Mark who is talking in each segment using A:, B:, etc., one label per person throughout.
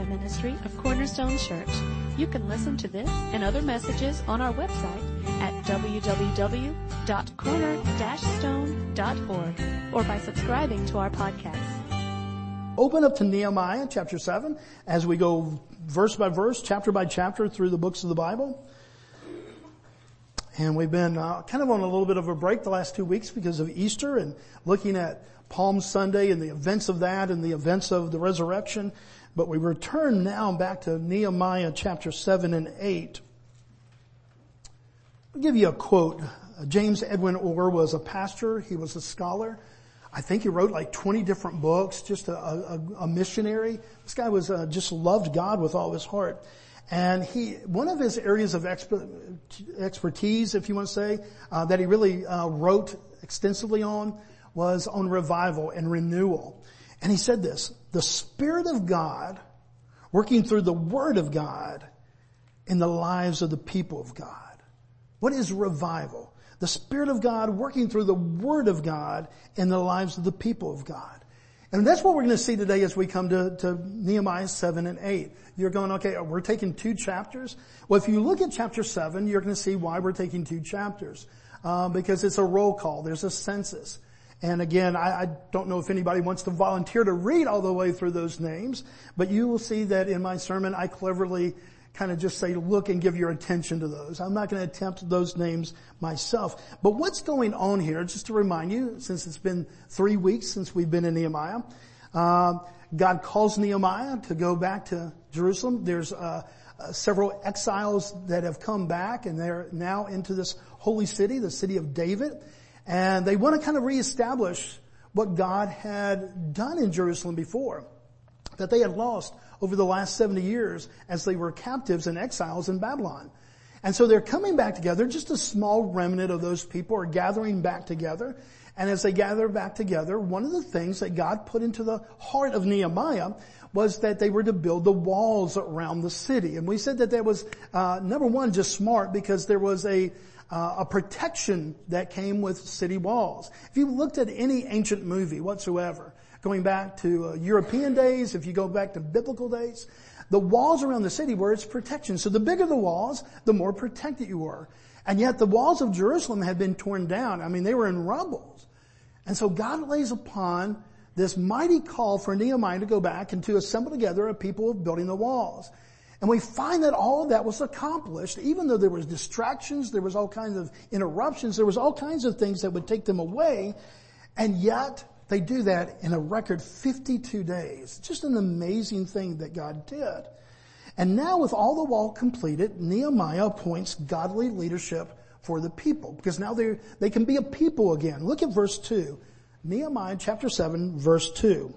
A: media ministry of Cornerstone Church. You can listen to this and other messages on our website at www.corner-stone.org or by subscribing to our podcast.
B: Open up to Nehemiah chapter 7 as we go verse by verse, chapter by chapter through the books of the Bible. And we've been uh, kind of on a little bit of a break the last two weeks because of Easter and looking at Palm Sunday and the events of that and the events of the resurrection. But we return now back to Nehemiah chapter 7 and 8. I'll give you a quote. Uh, James Edwin Orr was a pastor. He was a scholar. I think he wrote like 20 different books, just a, a, a missionary. This guy was, uh, just loved God with all his heart. And he, one of his areas of expertise, if you want to say, uh, that he really uh, wrote extensively on was on revival and renewal. And he said this, the Spirit of God working through the Word of God in the lives of the people of God. What is revival? The Spirit of God working through the Word of God in the lives of the people of God. And that's what we're going to see today as we come to, to Nehemiah 7 and 8. You're going, okay, we're taking two chapters. Well, if you look at chapter 7, you're going to see why we're taking two chapters. Uh, because it's a roll call. There's a census. And again, I, I, don't know if anybody wants to volunteer to read all the way through those names, but you will see that in my sermon I cleverly kind of just say look and give your attention to those. I'm not going to attempt those names myself. But what's going on here, just to remind you, since it's been three weeks since we've been in Nehemiah, uh, God calls Nehemiah to go back to Jerusalem. There's uh, uh, several exiles that have come back and they're now into this holy city, the city of David. And they want to kind of reestablish what God had done in Jerusalem before, that they had lost over the last 70 years as they were captives and exiles in Babylon. And so they're coming back together, just a small remnant of those people are gathering back together. And as they gather back together, one of the things that God put into the heart of Nehemiah was that they were to build the walls around the city. And we said that that was, uh, number one, just smart because there was a, uh, a protection that came with city walls. If you looked at any ancient movie whatsoever, going back to uh, European days, if you go back to biblical days, the walls around the city were its protection. So the bigger the walls, the more protected you were. And yet the walls of Jerusalem had been torn down. I mean, they were in rubble. And so God lays upon this mighty call for Nehemiah to go back and to assemble together a people of building the walls. And we find that all of that was accomplished, even though there was distractions, there was all kinds of interruptions, there was all kinds of things that would take them away, and yet they do that in a record 52 days. Just an amazing thing that God did. And now with all the wall completed, Nehemiah appoints godly leadership for the people, because now they they can be a people again. Look at verse 2. Nehemiah chapter 7 verse 2.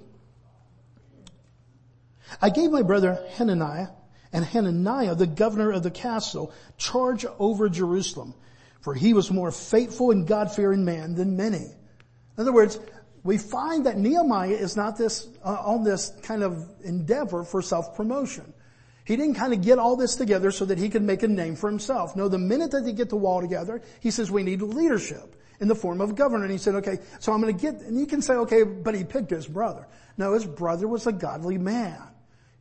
B: I gave my brother Hanani and Hananiah, the governor of the castle, charge over Jerusalem, for he was more faithful and God-fearing man than many. In other words, we find that Nehemiah is not this, uh, on this kind of endeavor for self-promotion. He didn't kind of get all this together so that he could make a name for himself. No, the minute that they get the wall together, he says we need leadership in the form of governor. And he said, okay, so I'm going to get, and you can say, okay, but he picked his brother. No, his brother was a godly man.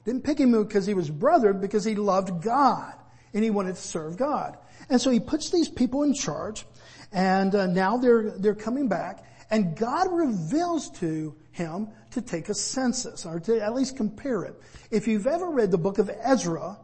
B: Didn't pick him because he was brother, because he loved God and he wanted to serve God. And so he puts these people in charge and uh, now they're, they're coming back and God reveals to him to take a census or to at least compare it. If you've ever read the book of Ezra,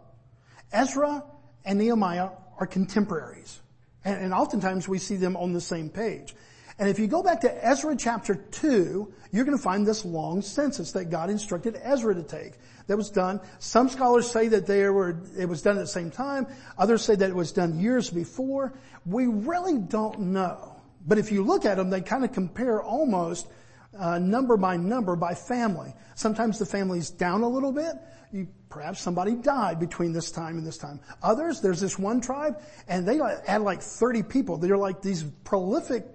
B: Ezra and Nehemiah are contemporaries. And, and oftentimes we see them on the same page. And if you go back to Ezra chapter 2, you're going to find this long census that God instructed Ezra to take that was done. Some scholars say that they were, it was done at the same time. Others say that it was done years before. We really don't know. But if you look at them, they kind of compare almost uh, number by number by family. Sometimes the family's down a little bit. You, perhaps somebody died between this time and this time. Others, there's this one tribe, and they had like 30 people. They're like these prolific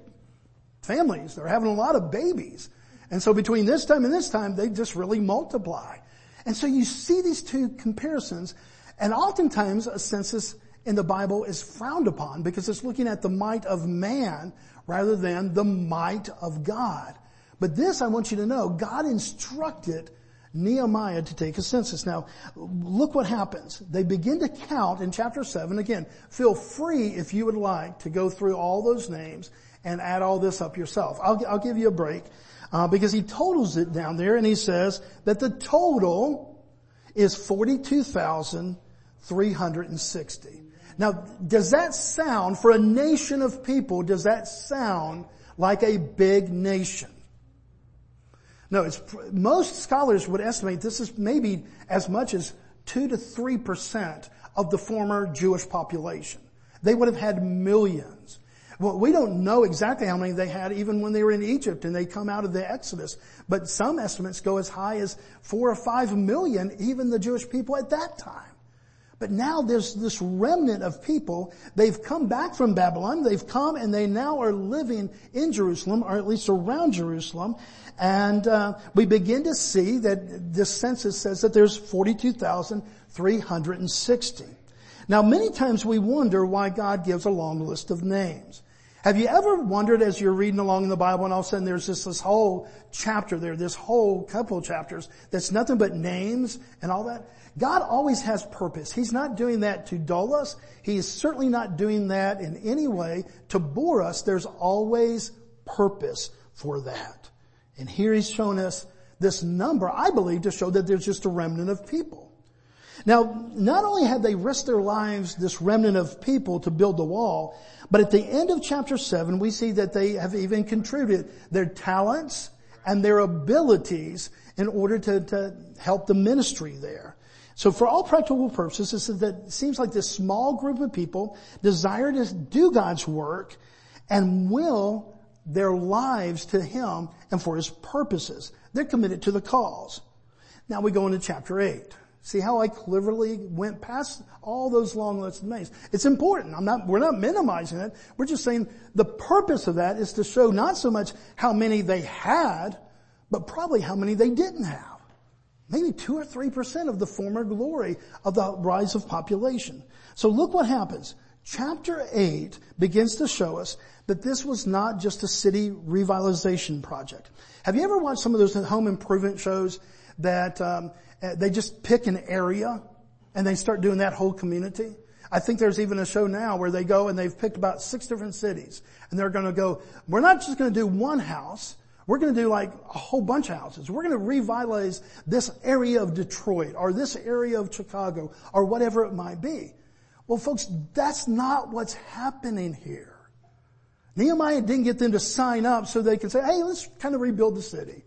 B: families. They're having a lot of babies. And so between this time and this time, they just really multiply. And so you see these two comparisons, and oftentimes a census in the Bible is frowned upon because it's looking at the might of man rather than the might of God. But this I want you to know, God instructed Nehemiah to take a census. Now, look what happens. They begin to count in chapter 7. Again, feel free if you would like to go through all those names and add all this up yourself. I'll, I'll give you a break uh, because he totals it down there and he says that the total is 42,360. Now, does that sound, for a nation of people, does that sound like a big nation? No, it's, most scholars would estimate this is maybe as much as 2 to 3% of the former Jewish population. They would have had millions. Well, we don't know exactly how many they had even when they were in Egypt and they come out of the Exodus. But some estimates go as high as four or five million, even the Jewish people at that time. But now there's this remnant of people. They've come back from Babylon. They've come and they now are living in Jerusalem, or at least around Jerusalem. And uh, we begin to see that this census says that there's 42,360. Now, many times we wonder why God gives a long list of names. Have you ever wondered as you're reading along in the Bible and all of a sudden there's just this whole chapter there, this whole couple of chapters that's nothing but names and all that? God always has purpose. He's not doing that to dull us. He is certainly not doing that in any way to bore us. There's always purpose for that. And here he's shown us this number, I believe, to show that there's just a remnant of people. Now, not only had they risked their lives, this remnant of people, to build the wall, but at the end of chapter 7, we see that they have even contributed their talents and their abilities in order to, to help the ministry there. So for all practical purposes, it seems like this small group of people desire to do God's work and will their lives to Him and for His purposes. They're committed to the cause. Now we go into chapter 8. See how I cleverly went past all those long lists of names. It's important. I'm not, we're not minimizing it. We're just saying the purpose of that is to show not so much how many they had, but probably how many they didn't have. Maybe two or three percent of the former glory of the rise of population. So look what happens. Chapter 8 begins to show us that this was not just a city revitalization project. Have you ever watched some of those home improvement shows that um, eh, they just pick an area and they start doing that whole community? I think there's even a show now where they go and they've picked about six different cities and they're going to go, we're not just going to do one house. We're going to do like a whole bunch of houses. We're going to revitalize this area of Detroit or this area of Chicago or whatever it might be. Well folks, that's not what's happening here. Nehemiah didn't get them to sign up so they could say, hey, let's kind of rebuild the city.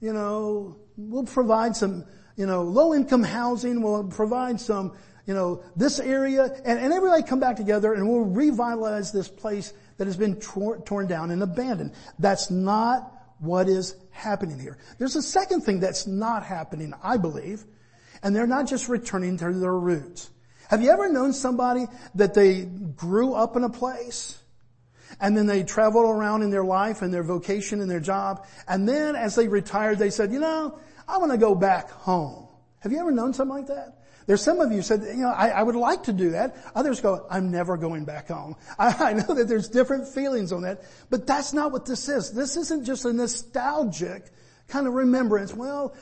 B: You know, we'll provide some, you know, low income housing, we'll provide some, you know, this area, and, and everybody come back together and we'll revitalize this place that has been tor- torn down and abandoned. That's not what is happening here. There's a second thing that's not happening, I believe, and they're not just returning to their roots. Have you ever known somebody that they grew up in a place and then they traveled around in their life and their vocation and their job and then as they retired they said, you know, I want to go back home. Have you ever known something like that? There's some of you said, you know, I, I, would like to do that. Others go, I'm never going back home. I, I know that there's different feelings on that, but that's not what this is. This isn't just a nostalgic kind of remembrance. Well,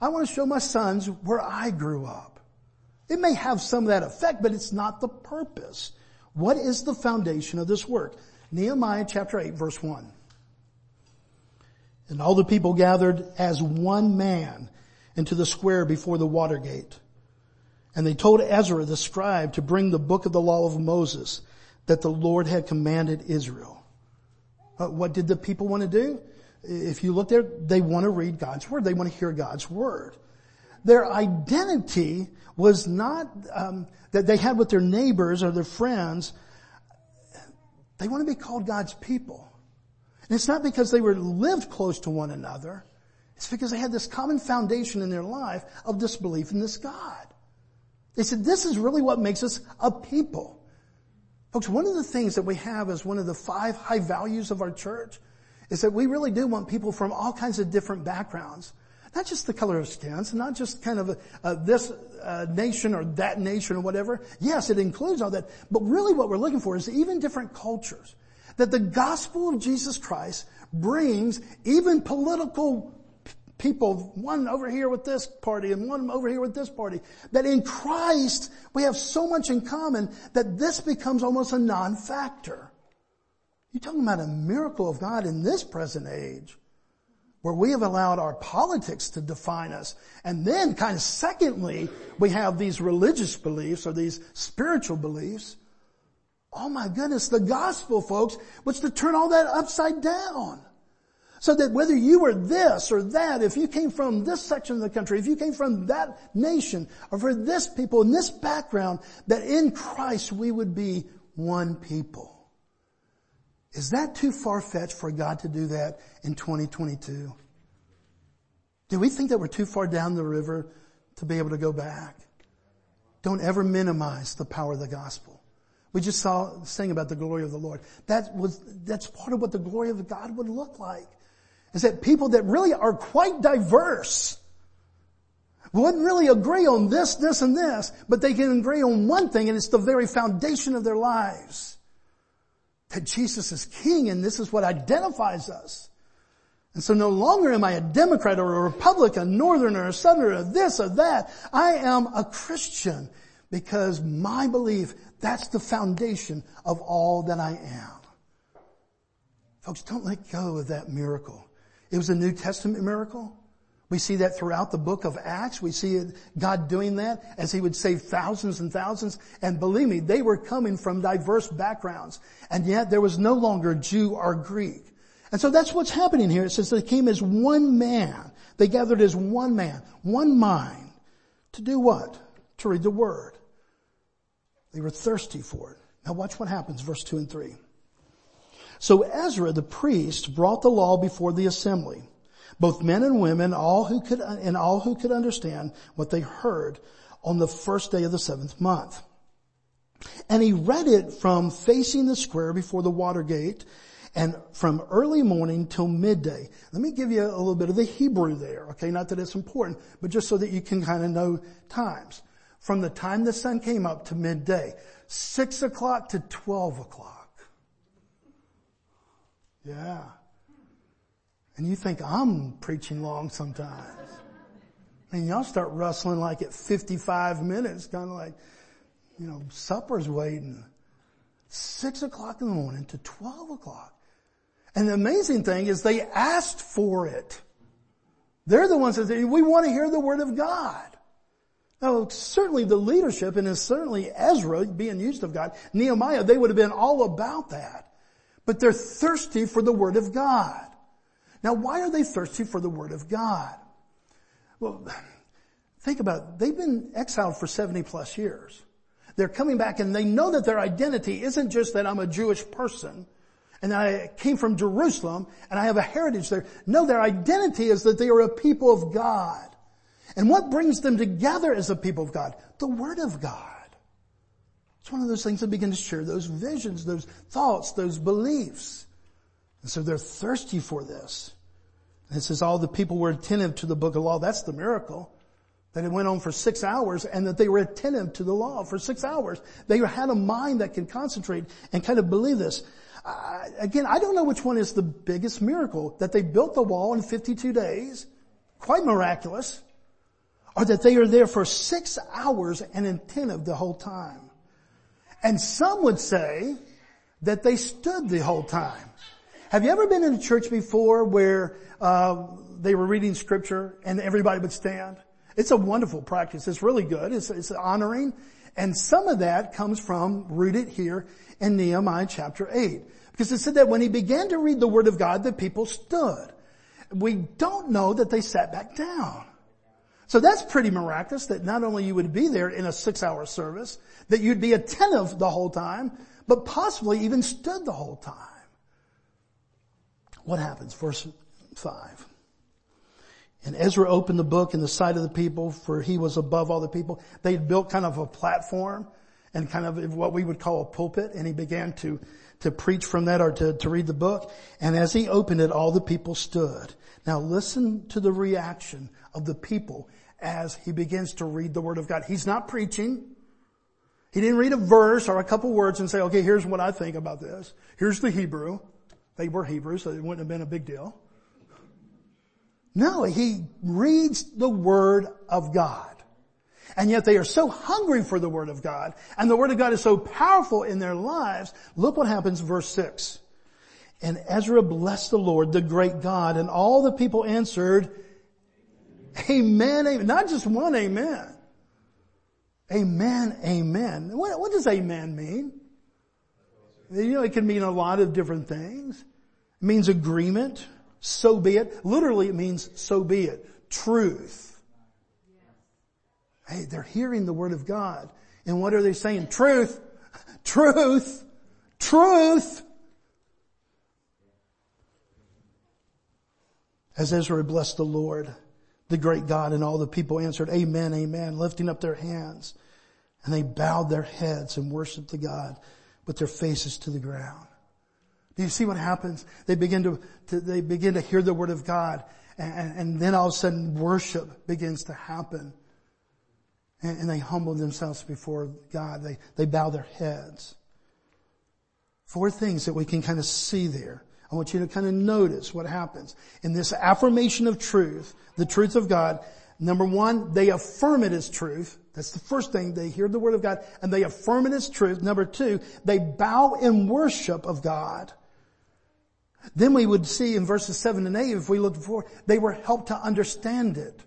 B: I want to show my sons where I grew up. It may have some of that effect, but it's not the purpose. What is the foundation of this work? Nehemiah chapter 8 verse 1. And all the people gathered as one man into the square before the water gate. And they told Ezra the scribe to bring the book of the law of Moses that the Lord had commanded Israel. Uh, what did the people want to do? If you look there, they want to read God's word. They want to hear God's word. Their identity was not um, that they had with their neighbors or their friends. They want to be called God's people. And it's not because they were lived close to one another. It's because they had this common foundation in their life of disbelief in this God. They said this is really what makes us a people. Folks, one of the things that we have as one of the five high values of our church is that we really do want people from all kinds of different backgrounds. Not just the color of skins, not just kind of a, this uh, nation or that nation or whatever. Yes, it includes all that. But really what we're looking for is even different cultures. That the gospel of Jesus Christ brings even political people, one over here with this party and one over here with this party, that in Christ we have so much in common that this becomes almost a non-factor. You're talking about a miracle of God in this present age where we have allowed our politics to define us. And then kind of secondly, we have these religious beliefs or these spiritual beliefs. Oh my goodness, the gospel folks was to turn all that upside down. So that whether you were this or that, if you came from this section of the country, if you came from that nation, or for this people in this background, that in Christ we would be one people. Is that too far-fetched for God to do that in 2022? Do we think that we're too far down the river to be able to go back? Don't ever minimize the power of the gospel. We just saw saying about the glory of the Lord. That was, that's part of what the glory of God would look like. Is that people that really are quite diverse wouldn't really agree on this, this, and this, but they can agree on one thing and it's the very foundation of their lives that Jesus is king and this is what identifies us. And so no longer am I a Democrat or a Republican, Northerner, or Southerner, this or that. I am a Christian because my belief, that's the foundation of all that I am. Folks, don't let go of that miracle. It was a New Testament miracle. We see that throughout the book of Acts. We see God doing that as he would save thousands and thousands. And believe me, they were coming from diverse backgrounds. And yet there was no longer Jew or Greek. And so that's what's happening here. It says they came as one man. They gathered as one man, one mind. To do what? To read the word. They were thirsty for it. Now watch what happens, verse 2 and 3. So Ezra the priest brought the law before the assembly both men and women, all who could, and all who could understand what they heard on the first day of the seventh month. And he read it from facing the square before the water gate and from early morning till midday. Let me give you a little bit of the Hebrew there, okay? Not that it's important, but just so that you can kind of know times. From the time the sun came up to midday, six o'clock to twelve o'clock. Yeah. And you think I'm preaching long sometimes. And y'all start rustling like at 55 minutes, kind of like, you know, supper's waiting. Six o'clock in the morning to 12 o'clock. And the amazing thing is they asked for it. They're the ones that say, we want to hear the word of God. Now, certainly the leadership, and certainly Ezra being used of God, Nehemiah, they would have been all about that. But they're thirsty for the word of God. Now why are they thirsty for the Word of God? Well, think about it. They've been exiled for 70 plus years. They're coming back and they know that their identity isn't just that I'm a Jewish person and I came from Jerusalem and I have a heritage there. No, their identity is that they are a people of God. And what brings them together as a people of God? The Word of God. It's one of those things that begin to share those visions, those thoughts, those beliefs. And so they're thirsty for this. And it says all the people were attentive to the book of law. That's the miracle. That it went on for six hours and that they were attentive to the law for six hours. They had a mind that can concentrate and kind of believe this. Uh, again, I don't know which one is the biggest miracle. That they built the wall in 52 days. Quite miraculous. Or that they are there for six hours and attentive the whole time. And some would say that they stood the whole time. Have you ever been in a church before where uh, they were reading scripture and everybody would stand? It's a wonderful practice. It's really good. It's, it's honoring. And some of that comes from rooted here in Nehemiah chapter 8. Because it said that when he began to read the word of God, the people stood. We don't know that they sat back down. So that's pretty miraculous that not only you would be there in a six hour service, that you'd be attentive the whole time, but possibly even stood the whole time. What happens? Verse 5. And Ezra opened the book in the sight of the people for he was above all the people. They had built kind of a platform and kind of what we would call a pulpit and he began to, to preach from that or to, to read the book. And as he opened it, all the people stood. Now listen to the reaction of the people as he begins to read the word of God. He's not preaching. He didn't read a verse or a couple words and say, okay, here's what I think about this. Here's the Hebrew. They were Hebrews, so it wouldn't have been a big deal. No, he reads the Word of God. And yet they are so hungry for the Word of God, and the Word of God is so powerful in their lives. Look what happens verse 6. And Ezra blessed the Lord, the great God, and all the people answered, Amen, amen. Not just one amen. Amen, amen. What, what does amen mean? You know, it can mean a lot of different things. It means agreement. So be it. Literally it means so be it. Truth. Hey, they're hearing the word of God. And what are they saying? Truth. Truth. Truth. As Ezra blessed the Lord, the great God and all the people answered, Amen, Amen, lifting up their hands. And they bowed their heads and worshiped the God with their faces to the ground. Do you see what happens? They begin to, to they begin to hear the word of God and, and, then all of a sudden worship begins to happen. And, they humble themselves before God. They, they bow their heads. Four things that we can kind of see there. I want you to kind of notice what happens. In this affirmation of truth, the truth of God, number one, they affirm it as truth. That's the first thing. They hear the word of God and they affirm it as truth. Number two, they bow in worship of God. Then we would see in verses seven and eight, if we look before, they were helped to understand it.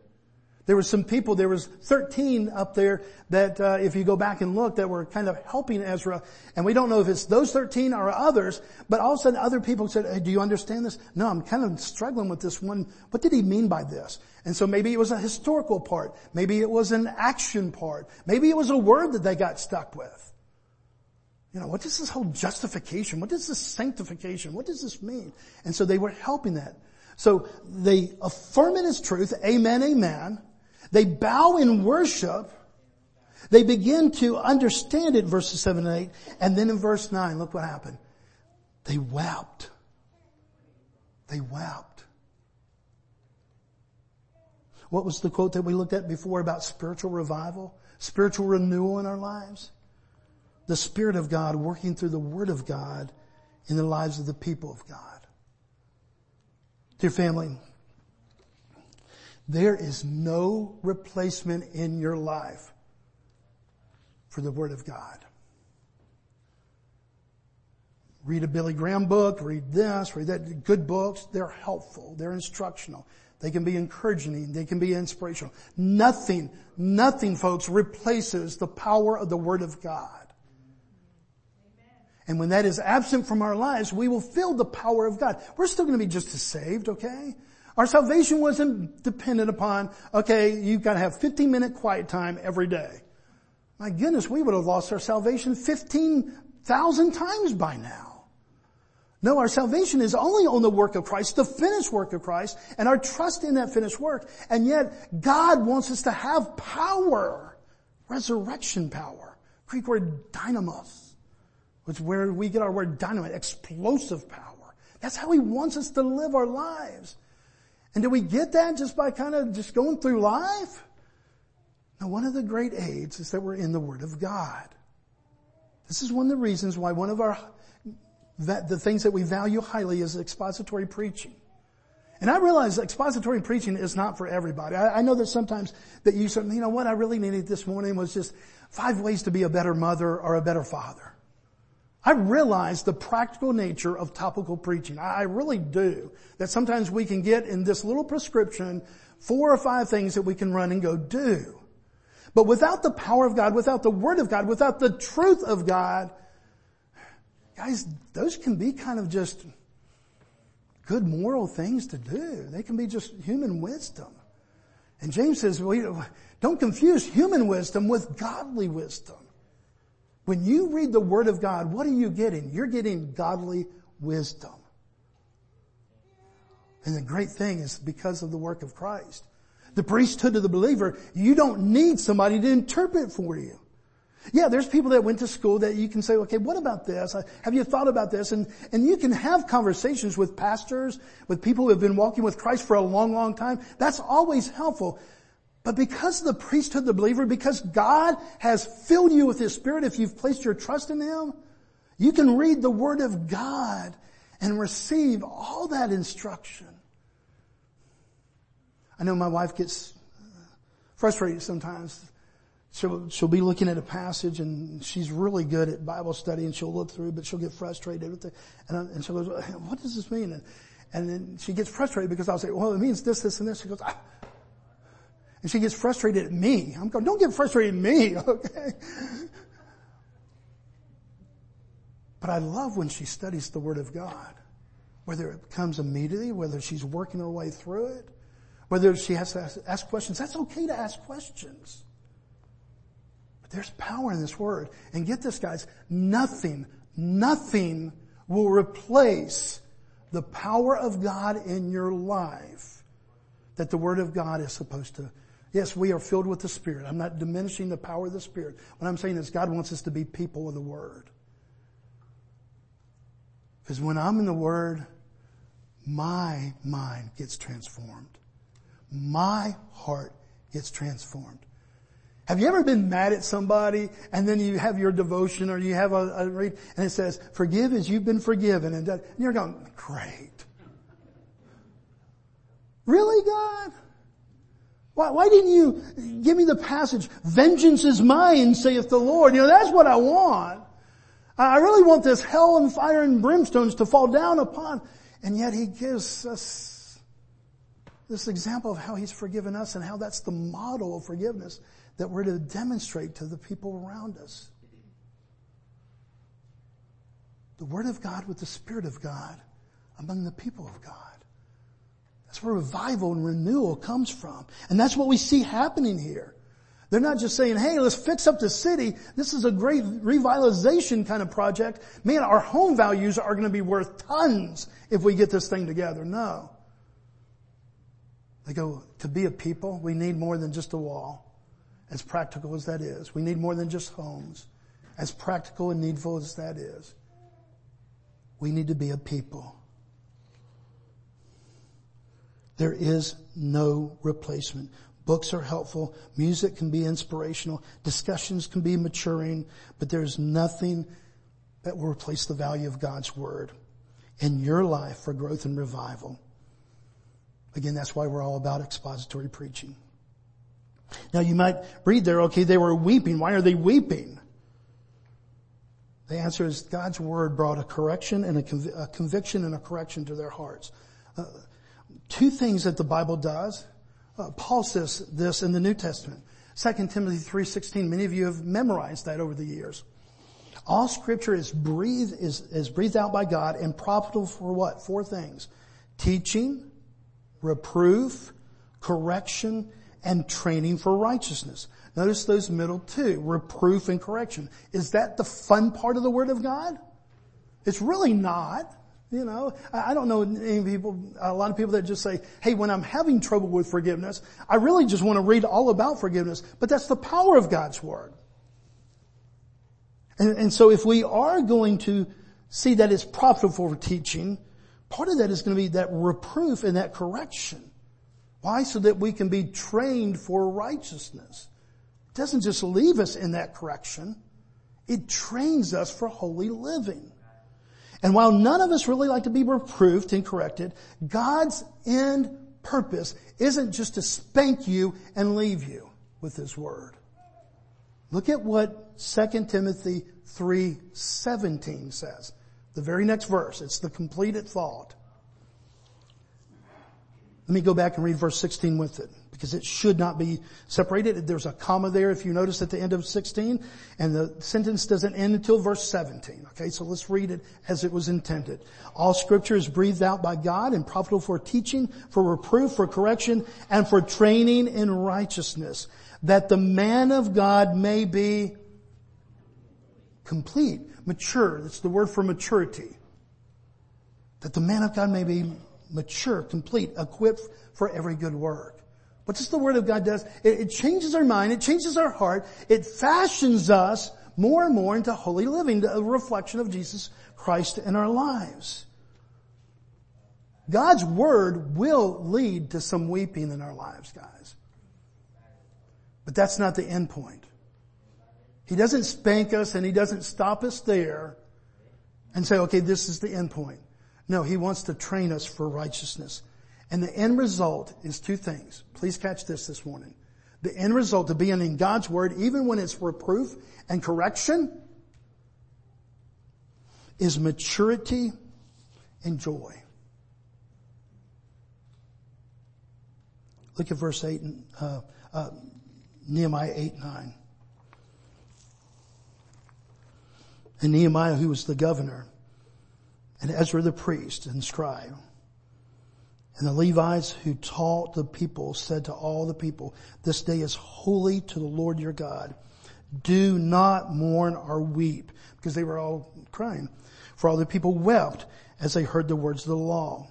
B: There were some people, there was 13 up there that, uh, if you go back and look, that were kind of helping Ezra. And we don't know if it's those 13 or others, but all of a sudden other people said, hey, do you understand this? No, I'm kind of struggling with this one. What did he mean by this? And so maybe it was a historical part. Maybe it was an action part. Maybe it was a word that they got stuck with. You know, what does this whole justification? What does this sanctification? What does this mean? And so they were helping that. So they affirm it as truth. Amen, amen. They bow in worship. They begin to understand it, verses 7 and 8. And then in verse 9, look what happened. They wept. They wept. What was the quote that we looked at before about spiritual revival? Spiritual renewal in our lives? The Spirit of God working through the Word of God in the lives of the people of God. Dear family, there is no replacement in your life for the Word of God. Read a Billy Graham book, read this, read that. Good books, they're helpful, they're instructional. They can be encouraging, they can be inspirational. Nothing, nothing folks replaces the power of the Word of God. And when that is absent from our lives, we will feel the power of God. We're still going to be just as saved, okay? Our salvation wasn't dependent upon, okay, you've got to have 15 minute quiet time every day. My goodness, we would have lost our salvation 15,000 times by now. No, our salvation is only on the work of Christ, the finished work of Christ, and our trust in that finished work. And yet, God wants us to have power. Resurrection power. Greek word dynamos. Which is where we get our word dynamite, explosive power. That's how He wants us to live our lives. And do we get that just by kind of just going through life? Now one of the great aids is that we're in the Word of God. This is one of the reasons why one of our, the things that we value highly is expository preaching. And I realize expository preaching is not for everybody. I, I know that sometimes that you say, you know what I really needed this morning was just five ways to be a better mother or a better father. I realize the practical nature of topical preaching. I really do. That sometimes we can get in this little prescription four or five things that we can run and go do. But without the power of God, without the Word of God, without the truth of God, guys, those can be kind of just good moral things to do. They can be just human wisdom. And James says, well, don't confuse human wisdom with godly wisdom. When you read the Word of God, what are you getting? You're getting godly wisdom. And the great thing is because of the work of Christ. The priesthood of the believer, you don't need somebody to interpret for you. Yeah, there's people that went to school that you can say, okay, what about this? Have you thought about this? And, and you can have conversations with pastors, with people who have been walking with Christ for a long, long time. That's always helpful. But because of the priesthood of the believer, because God has filled you with His Spirit, if you've placed your trust in Him, you can read the Word of God and receive all that instruction. I know my wife gets frustrated sometimes. She'll, she'll be looking at a passage and she's really good at Bible study and she'll look through, but she'll get frustrated with it. And, and she'll go, what does this mean? And, and then she gets frustrated because I'll say, well, it means this, this, and this. She goes, ah. And she gets frustrated at me. I'm going, don't get frustrated at me, okay? But I love when she studies the Word of God. Whether it comes immediately, whether she's working her way through it, whether she has to ask, ask questions. That's okay to ask questions. But there's power in this Word. And get this guys, nothing, nothing will replace the power of God in your life that the Word of God is supposed to Yes, we are filled with the Spirit. I'm not diminishing the power of the Spirit. What I'm saying is God wants us to be people of the Word. Because when I'm in the Word, my mind gets transformed. My heart gets transformed. Have you ever been mad at somebody and then you have your devotion or you have a, a read and it says, forgive as you've been forgiven and, and you're going, great. Really God? Why, why didn't you give me the passage, vengeance is mine, saith the Lord? You know, that's what I want. I really want this hell and fire and brimstones to fall down upon. And yet he gives us this example of how he's forgiven us and how that's the model of forgiveness that we're to demonstrate to the people around us. The Word of God with the Spirit of God among the people of God. That's where revival and renewal comes from. And that's what we see happening here. They're not just saying, hey, let's fix up the city. This is a great revitalization kind of project. Man, our home values are going to be worth tons if we get this thing together. No. They go, to be a people, we need more than just a wall. As practical as that is. We need more than just homes. As practical and needful as that is. We need to be a people. There is no replacement. Books are helpful. Music can be inspirational. Discussions can be maturing, but there's nothing that will replace the value of God's Word in your life for growth and revival. Again, that's why we're all about expository preaching. Now you might read there, okay, they were weeping. Why are they weeping? The answer is God's Word brought a correction and a, conv- a conviction and a correction to their hearts. Uh, two things that the Bible does uh, Paul says this in the New Testament. 2 Timothy 3.16, many of you have memorized that over the years. All scripture is breathed, is, is breathed out by God and profitable for what? Four things. Teaching, reproof, correction, and training for righteousness. Notice those middle two, reproof and correction. Is that the fun part of the Word of God? It's really not. You know, I don't know any people, a lot of people that just say, hey, when I'm having trouble with forgiveness, I really just want to read all about forgiveness. But that's the power of God's Word. And, and so if we are going to see that it's profitable for teaching, part of that is going to be that reproof and that correction. Why? So that we can be trained for righteousness. It doesn't just leave us in that correction. It trains us for holy living. And while none of us really like to be reproved and corrected, God's end purpose isn't just to spank you and leave you with His Word. Look at what 2 Timothy 3.17 says. The very next verse. It's the completed thought. Let me go back and read verse 16 with it because it should not be separated. There's a comma there if you notice at the end of 16 and the sentence doesn't end until verse 17. Okay, so let's read it as it was intended. All scripture is breathed out by God and profitable for teaching, for reproof, for correction, and for training in righteousness, that the man of God may be complete, mature. That's the word for maturity. That the man of God may be mature, complete, equipped for every good work. What does the Word of God does? It, it changes our mind, it changes our heart, it fashions us more and more into holy living, a reflection of Jesus Christ in our lives. God's Word will lead to some weeping in our lives, guys. But that's not the end point. He doesn't spank us and He doesn't stop us there and say, okay, this is the end point. No, He wants to train us for righteousness And the end result is two things. Please catch this this morning. The end result of being in God's Word, even when it's reproof and correction, is maturity and joy. Look at verse 8, uh, uh, Nehemiah 8, 9. And Nehemiah, who was the governor, and Ezra the priest and scribe, and the Levites who taught the people said to all the people, this day is holy to the Lord your God. Do not mourn or weep because they were all crying. For all the people wept as they heard the words of the law.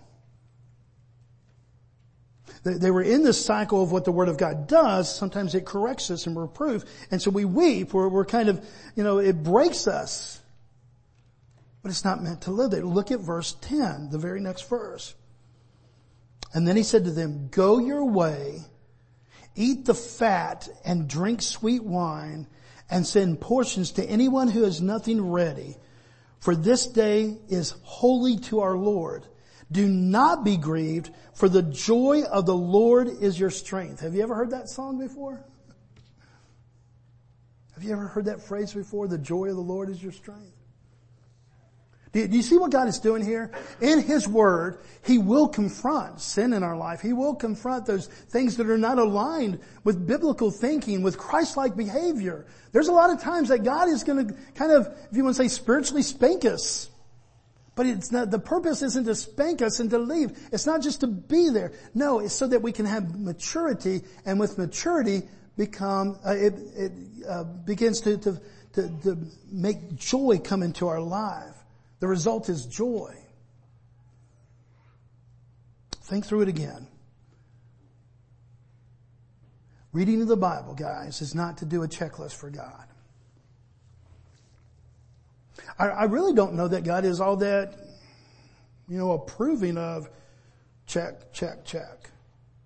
B: They were in this cycle of what the Word of God does. Sometimes it corrects us and reproof. And so we weep. We're, we're kind of, you know, it breaks us. But it's not meant to live there. Look at verse 10, the very next verse. And then he said to them, go your way, eat the fat and drink sweet wine and send portions to anyone who has nothing ready. For this day is holy to our Lord. Do not be grieved, for the joy of the Lord is your strength. Have you ever heard that song before? Have you ever heard that phrase before? The joy of the Lord is your strength. Do you see what God is doing here? In His Word, He will confront sin in our life. He will confront those things that are not aligned with biblical thinking, with Christ-like behavior. There's a lot of times that God is going to kind of, if you want to say spiritually spank us. But it's not, the purpose isn't to spank us and to leave. It's not just to be there. No, it's so that we can have maturity and with maturity become, uh, it, it uh, begins to, to, to, to make joy come into our life. The result is joy. Think through it again. Reading of the Bible, guys, is not to do a checklist for God. I, I really don't know that God is all that, you know, approving of check, check, check.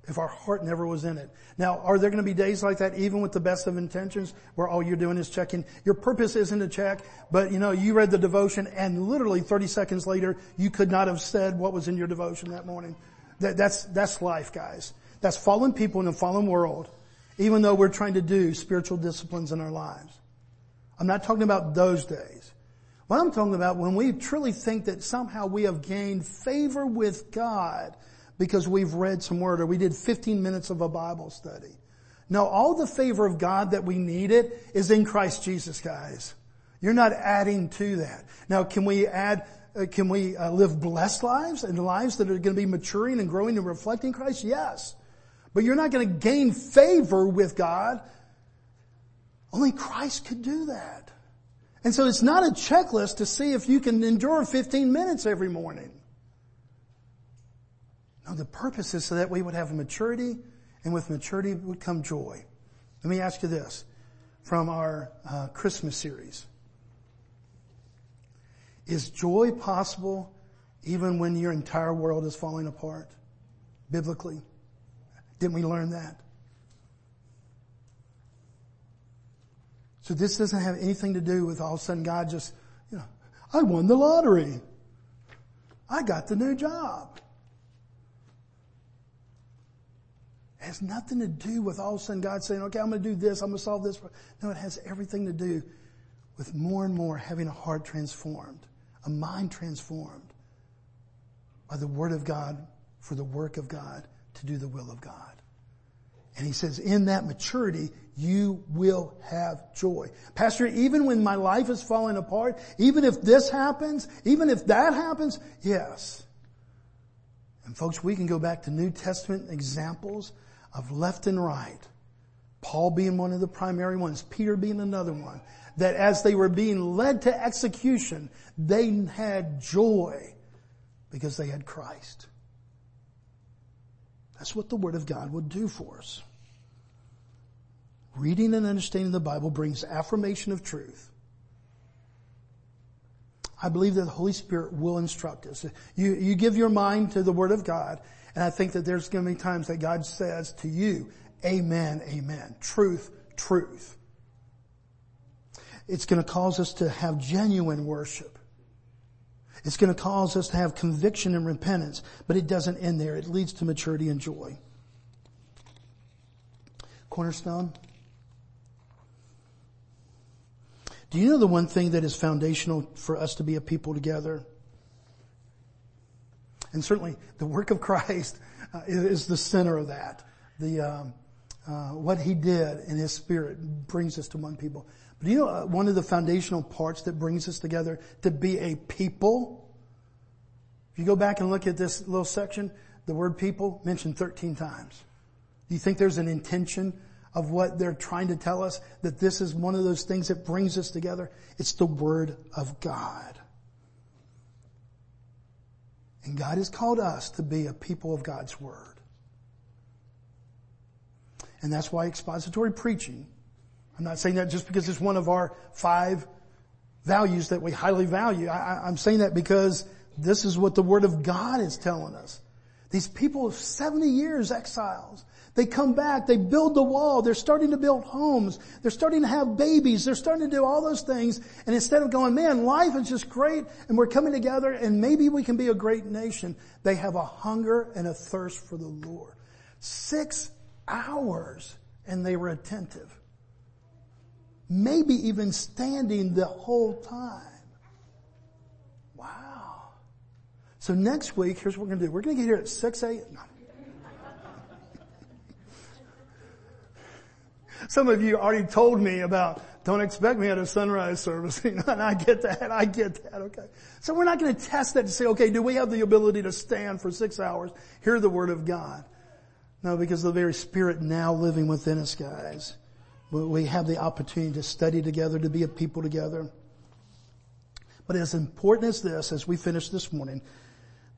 B: If our heart never was in it. Now, are there going to be days like that even with the best of intentions where all you're doing is checking? Your purpose isn't to check, but you know, you read the devotion and literally 30 seconds later, you could not have said what was in your devotion that morning. That, that's, that's life, guys. That's fallen people in a fallen world, even though we're trying to do spiritual disciplines in our lives. I'm not talking about those days. What I'm talking about when we truly think that somehow we have gained favor with God because we've read some word or we did 15 minutes of a Bible study. No, all the favor of God that we needed is in Christ Jesus, guys. You're not adding to that. Now, can we add, uh, can we uh, live blessed lives and lives that are going to be maturing and growing and reflecting Christ? Yes. But you're not going to gain favor with God. Only Christ could do that. And so it's not a checklist to see if you can endure 15 minutes every morning. No, the purpose is so that we would have maturity, and with maturity would come joy. Let me ask you this from our uh, Christmas series. Is joy possible even when your entire world is falling apart? Biblically. Didn't we learn that? So this doesn't have anything to do with all of a sudden God just, you know, I won the lottery. I got the new job. It has nothing to do with all of a sudden God saying, okay, I'm going to do this. I'm going to solve this. No, it has everything to do with more and more having a heart transformed, a mind transformed by the word of God for the work of God to do the will of God. And he says, in that maturity, you will have joy. Pastor, even when my life is falling apart, even if this happens, even if that happens, yes. And folks, we can go back to New Testament examples of left and right. Paul being one of the primary ones, Peter being another one, that as they were being led to execution, they had joy because they had Christ. That's what the Word of God would do for us. Reading and understanding the Bible brings affirmation of truth. I believe that the Holy Spirit will instruct us. You, you give your mind to the Word of God, and I think that there's going to be times that God says to you, Amen, Amen. Truth, truth. It's going to cause us to have genuine worship. It's going to cause us to have conviction and repentance, but it doesn't end there. It leads to maturity and joy. Cornerstone. Do you know the one thing that is foundational for us to be a people together? And certainly the work of Christ uh, is the center of that. The, um, uh, what he did in his spirit brings us to one people. But you know, uh, one of the foundational parts that brings us together to be a people, if you go back and look at this little section, the word people mentioned 13 times. Do you think there's an intention of what they're trying to tell us, that this is one of those things that brings us together. It's the Word of God. And God has called us to be a people of God's Word. And that's why expository preaching, I'm not saying that just because it's one of our five values that we highly value. I, am saying that because this is what the Word of God is telling us. These people of 70 years exiles, they come back, they build the wall, they're starting to build homes, they're starting to have babies, they're starting to do all those things, and instead of going, man, life is just great, and we're coming together, and maybe we can be a great nation, they have a hunger and a thirst for the Lord. Six hours, and they were attentive. Maybe even standing the whole time. Wow. So next week, here's what we're going to do. We're going to get here at 6 a.m. Some of you already told me about don't expect me at a sunrise service, you know, and I get that, I get that, okay. So we're not going to test that to say, okay, do we have the ability to stand for six hours, hear the word of God? No, because the very spirit now living within us, guys. We have the opportunity to study together, to be a people together. But as important as this, as we finish this morning,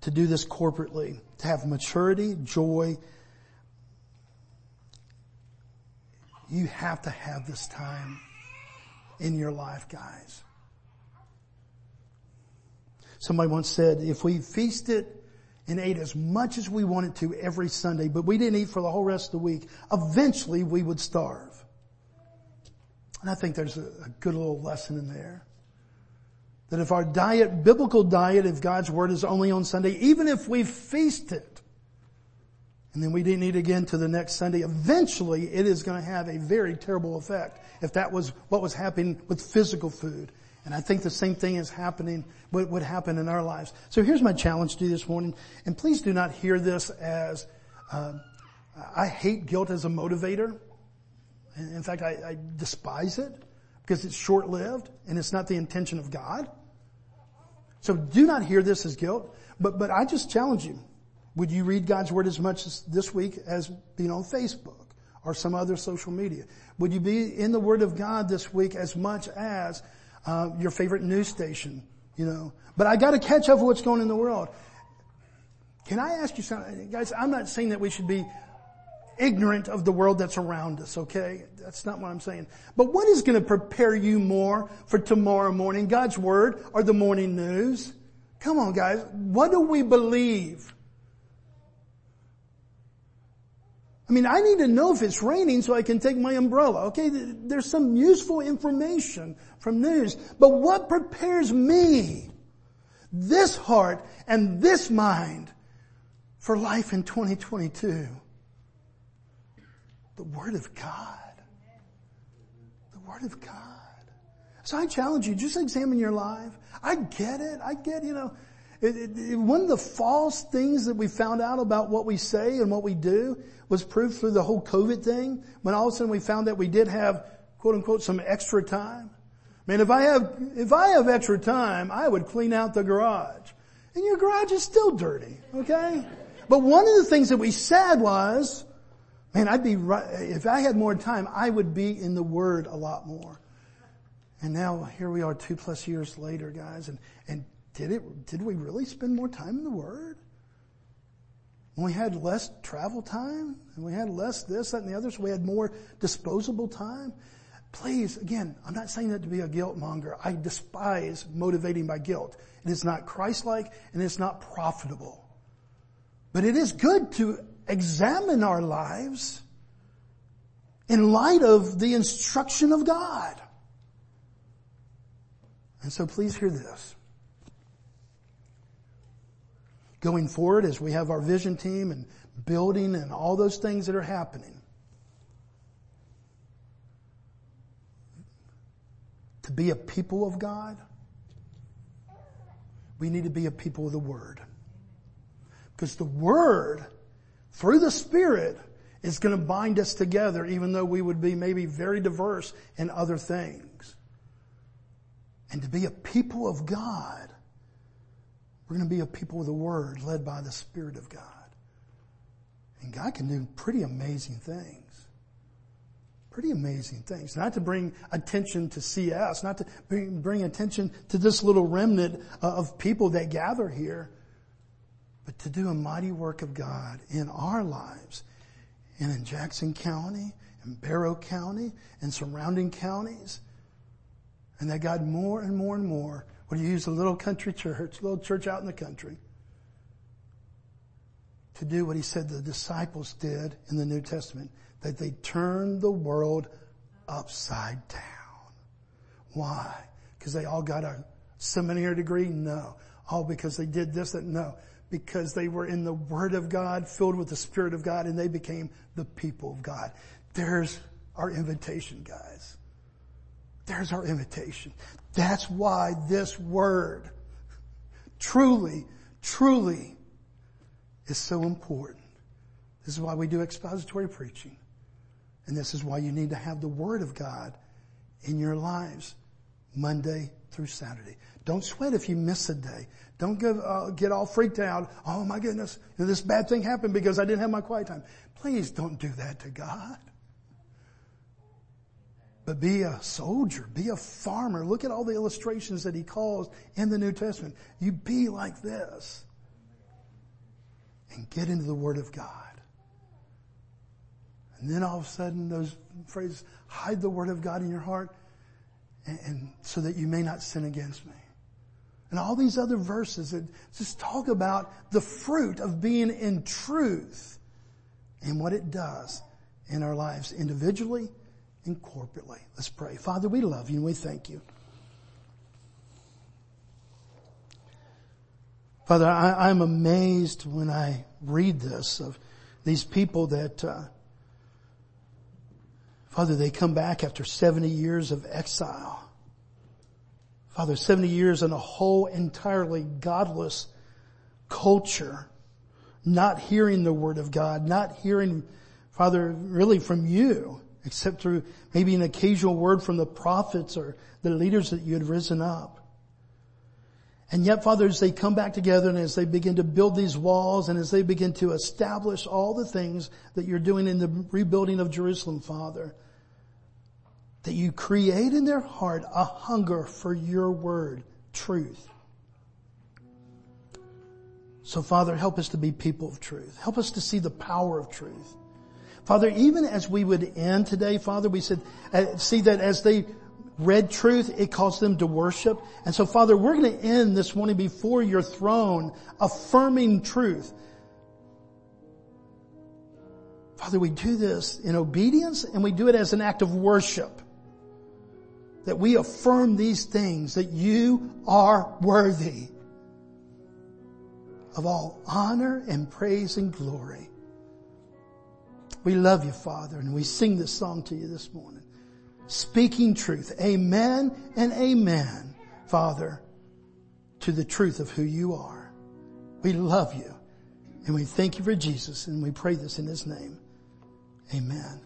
B: to do this corporately, to have maturity, joy, You have to have this time in your life, guys. Somebody once said, if we feasted and ate as much as we wanted to every Sunday, but we didn't eat for the whole rest of the week, eventually we would starve. And I think there's a, a good little lesson in there. That if our diet, biblical diet, if God's Word is only on Sunday, even if we feasted, and then we didn't eat again to the next Sunday, eventually it is going to have a very terrible effect if that was what was happening with physical food. And I think the same thing is happening, what would happen in our lives. So here's my challenge to you this morning, and please do not hear this as, uh, I hate guilt as a motivator. In fact, I, I despise it because it's short-lived and it's not the intention of God. So do not hear this as guilt, but, but I just challenge you. Would you read God's Word as much as this week as being on Facebook or some other social media? Would you be in the Word of God this week as much as uh, your favorite news station? You know, but I got to catch up with what's going in the world. Can I ask you something, guys? I'm not saying that we should be ignorant of the world that's around us, okay? That's not what I'm saying. But what is going to prepare you more for tomorrow morning? God's Word or the morning news? Come on guys, what do we believe? I mean, I need to know if it's raining so I can take my umbrella. Okay, there's some useful information from news. But what prepares me, this heart and this mind for life in 2022? The Word of God. The Word of God. So I challenge you, just examine your life. I get it. I get, you know, it, it, one of the false things that we found out about what we say and what we do was proved through the whole COVID thing when all of a sudden we found that we did have quote unquote some extra time. I mean, if I have, if I have extra time, I would clean out the garage. And your garage is still dirty, okay? But one of the things that we said was, man, I'd be right, if I had more time, I would be in the Word a lot more. And now here we are two plus years later, guys, and, and did it, did we really spend more time in the Word? When we had less travel time and we had less this, that, and the other, so we had more disposable time. Please, again, I'm not saying that to be a guilt monger. I despise motivating by guilt. It is not Christ-like and it's not profitable. But it is good to examine our lives in light of the instruction of God. And so please hear this. Going forward as we have our vision team and building and all those things that are happening. To be a people of God, we need to be a people of the Word. Because the Word, through the Spirit, is going to bind us together even though we would be maybe very diverse in other things. And to be a people of God, we're going to be a people of the Word led by the Spirit of God. And God can do pretty amazing things. Pretty amazing things. Not to bring attention to CS, not to bring, bring attention to this little remnant uh, of people that gather here, but to do a mighty work of God in our lives and in Jackson County and Barrow County and surrounding counties. And that God more and more and more would use a little country church, a little church out in the country, to do what he said the disciples did in the New Testament, that they turned the world upside down. Why? Because they all got a seminary degree? No. All because they did this, no because they were in the Word of God, filled with the Spirit of God, and they became the people of God. There's our invitation, guys. There's our invitation. That's why this Word truly, truly is so important. This is why we do expository preaching. And this is why you need to have the Word of God in your lives Monday through Saturday. Don't sweat if you miss a day. Don't get, uh, get all freaked out. Oh my goodness, this bad thing happened because I didn't have my quiet time. Please don't do that to God. But be a soldier, be a farmer. Look at all the illustrations that he calls in the New Testament. You be like this. And get into the Word of God. And then all of a sudden those phrases, hide the Word of God in your heart and, and so that you may not sin against me. And all these other verses that just talk about the fruit of being in truth and what it does in our lives individually and corporately. Let's pray. Father, we love you and we thank you. Father, I, am amazed when I read this of these people that, uh, Father, they come back after 70 years of exile. Father, 70 years in a whole entirely godless culture, not hearing the word of God, not hearing, Father, really from you, except through maybe an occasional word from the prophets or the leaders that you had risen up. And yet, Father, as they come back together and as they begin to build these walls and as they begin to establish all the things that you're doing in the rebuilding of Jerusalem, Father, that you create in their heart a hunger for your word, truth. So Father, help us to be people of truth. Help us to see the power of truth. Father, even as we would end today, Father, we said, uh, see that as they read truth, it caused them to worship. And so Father, we're going to end this morning before your throne, affirming truth. Father, we do this in obedience and we do it as an act of worship that we affirm these things, that you are worthy of all honor and praise and glory. We love you, Father, and we sing this song to you this morning. Speaking truth. Amen and amen, Father, to the truth of who you are. We love you and we thank you for Jesus and we pray this in his name. Amen.